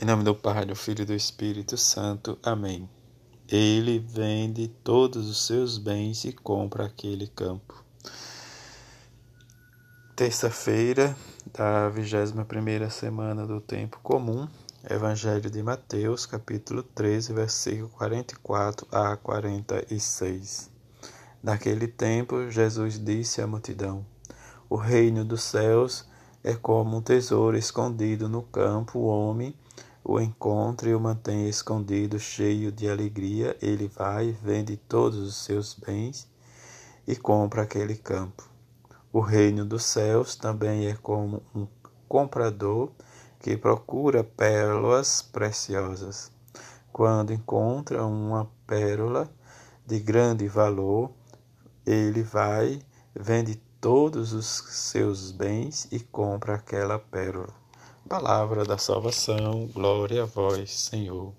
Em nome do Pai, do Filho e do Espírito Santo. Amém. Ele vende todos os seus bens e compra aquele campo. Terça-feira da 21 semana do tempo comum. Evangelho de Mateus, capítulo 13, versículo 44 a 46. Naquele tempo, Jesus disse à multidão: O reino dos céus é como um tesouro escondido no campo, o homem o encontra e o mantém escondido, cheio de alegria, ele vai, vende todos os seus bens e compra aquele campo. O reino dos céus também é como um comprador que procura pérolas preciosas. Quando encontra uma pérola de grande valor, ele vai, vende todos os seus bens e compra aquela pérola. Palavra da salvação, glória a vós, Senhor.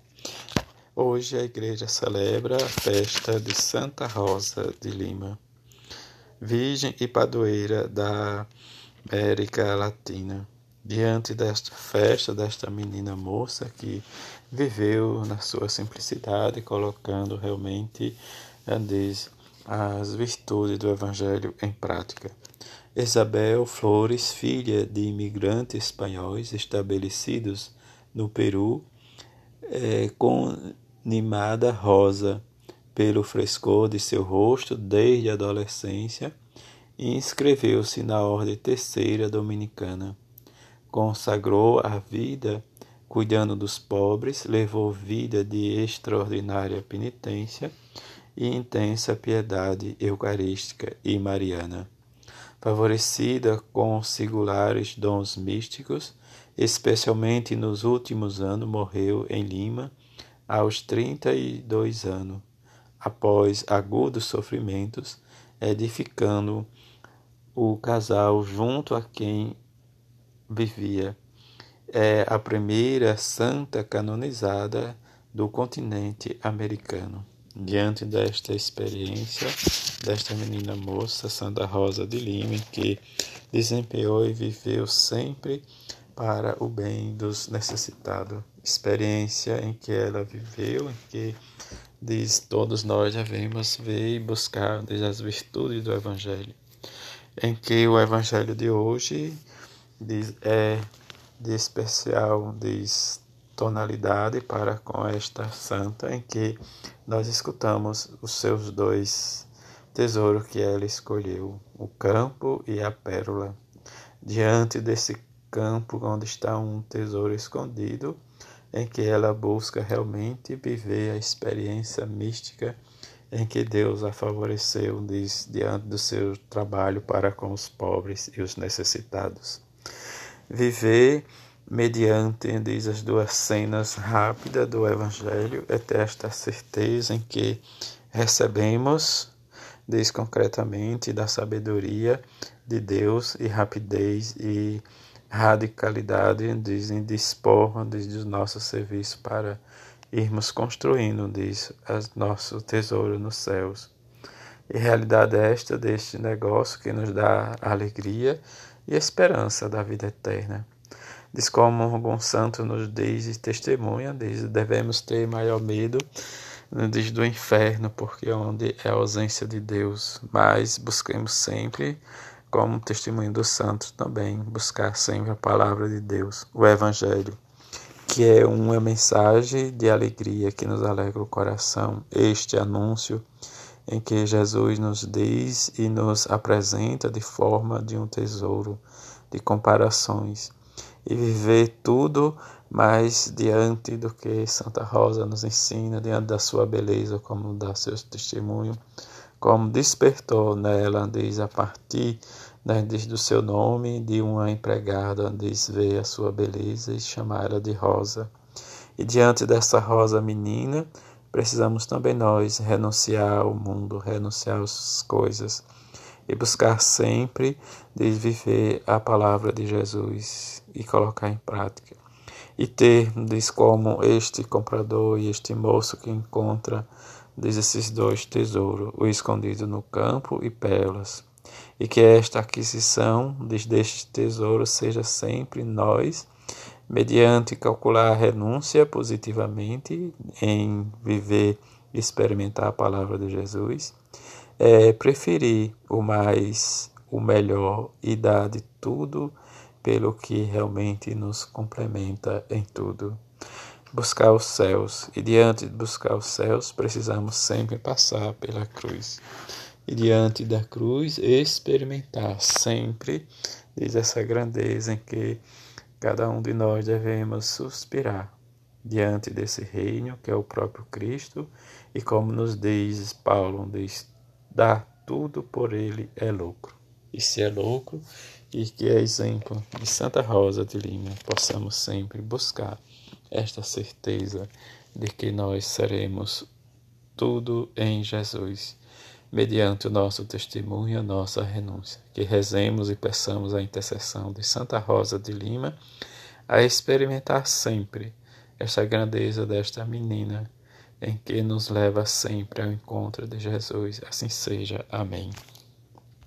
Hoje a igreja celebra a festa de Santa Rosa de Lima, Virgem e Padroeira da América Latina. Diante desta festa, desta menina moça que viveu na sua simplicidade, colocando realmente as virtudes do Evangelho em prática. Isabel Flores, filha de imigrantes espanhóis estabelecidos no Peru, é, conimada rosa pelo frescor de seu rosto desde a adolescência, inscreveu-se na Ordem Terceira Dominicana. Consagrou a vida cuidando dos pobres, levou vida de extraordinária penitência e intensa piedade eucarística e mariana favorecida com singulares dons místicos, especialmente nos últimos anos, morreu em Lima aos 32 anos, após agudos sofrimentos, edificando o casal junto a quem vivia. É a primeira santa canonizada do continente americano. Diante desta experiência, desta menina moça, Santa Rosa de Lima, que desempenhou e viveu sempre para o bem dos necessitados. Experiência em que ela viveu, em que diz todos nós devemos ver e buscar desde as virtudes do Evangelho. Em que o Evangelho de hoje diz, é de especial, diz tonalidade para com esta santa, em que nós escutamos os seus dois tesouro que ela escolheu, o campo e a pérola. Diante desse campo onde está um tesouro escondido, em que ela busca realmente viver a experiência mística em que Deus a favoreceu diz, diante do seu trabalho para com os pobres e os necessitados. Viver mediante, diz as duas cenas rápidas do Evangelho, é esta certeza em que recebemos diz concretamente da sabedoria de Deus e rapidez e radicalidade dizem dispor diz, do nosso serviço para irmos construindo diz nosso tesouro nos céus. E realidade é esta deste negócio que nos dá alegria e esperança da vida eterna diz como algum santo nos diz e testemunha diz devemos ter maior medo diz do inferno, porque é onde é a ausência de Deus, mas busquemos sempre, como testemunho dos santos também, buscar sempre a palavra de Deus, o Evangelho, que é uma mensagem de alegria que nos alegra o coração, este anúncio em que Jesus nos diz e nos apresenta de forma de um tesouro de comparações e viver tudo mais diante do que Santa Rosa nos ensina, diante da sua beleza, como dá seu testemunho, como despertou nela, diz, a partir né, diz, do seu nome, de uma empregada, diz, ver a sua beleza e chamar ela de Rosa. E diante dessa rosa menina, precisamos também nós renunciar ao mundo, renunciar às coisas e buscar sempre de viver a palavra de Jesus e colocar em prática. E ter, diz como este comprador e este moço que encontra, diz esses dois tesouros, o escondido no campo e pérolas, e que esta aquisição diz, deste tesouro seja sempre nós, mediante calcular a renúncia positivamente em viver e experimentar a palavra de Jesus, é preferir o mais, o melhor e dar de tudo pelo que realmente nos complementa em tudo. Buscar os céus, e diante de buscar os céus, precisamos sempre passar pela cruz. E diante da cruz, experimentar sempre, diz essa grandeza em que cada um de nós devemos suspirar diante desse reino que é o próprio Cristo, e como nos diz Paulo, diz, dar tudo por ele é lucro. E se é lucro, e que é exemplo de Santa Rosa de Lima, possamos sempre buscar esta certeza de que nós seremos tudo em Jesus, mediante o nosso testemunho e a nossa renúncia. Que rezemos e peçamos a intercessão de Santa Rosa de Lima a experimentar sempre esta grandeza desta menina em que nos leva sempre ao encontro de Jesus. Assim seja. Amém.